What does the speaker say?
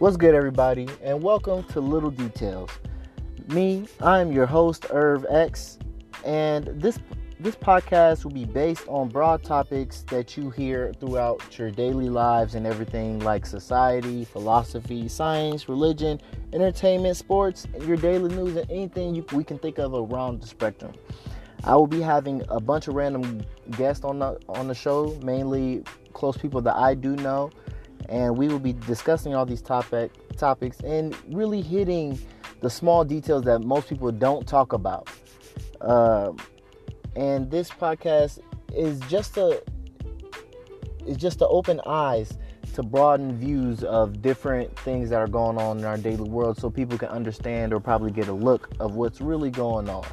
What's good, everybody, and welcome to Little Details. Me, I'm your host, Irv X, and this this podcast will be based on broad topics that you hear throughout your daily lives and everything like society, philosophy, science, religion, entertainment, sports, your daily news, and anything you, we can think of around the spectrum. I will be having a bunch of random guests on the on the show, mainly close people that I do know, and we will be discussing all these topic topics and really hitting the small details that most people don't talk about. Um, and this podcast is just a is just to open eyes to broaden views of different things that are going on in our daily world so people can understand or probably get a look of what's really going on.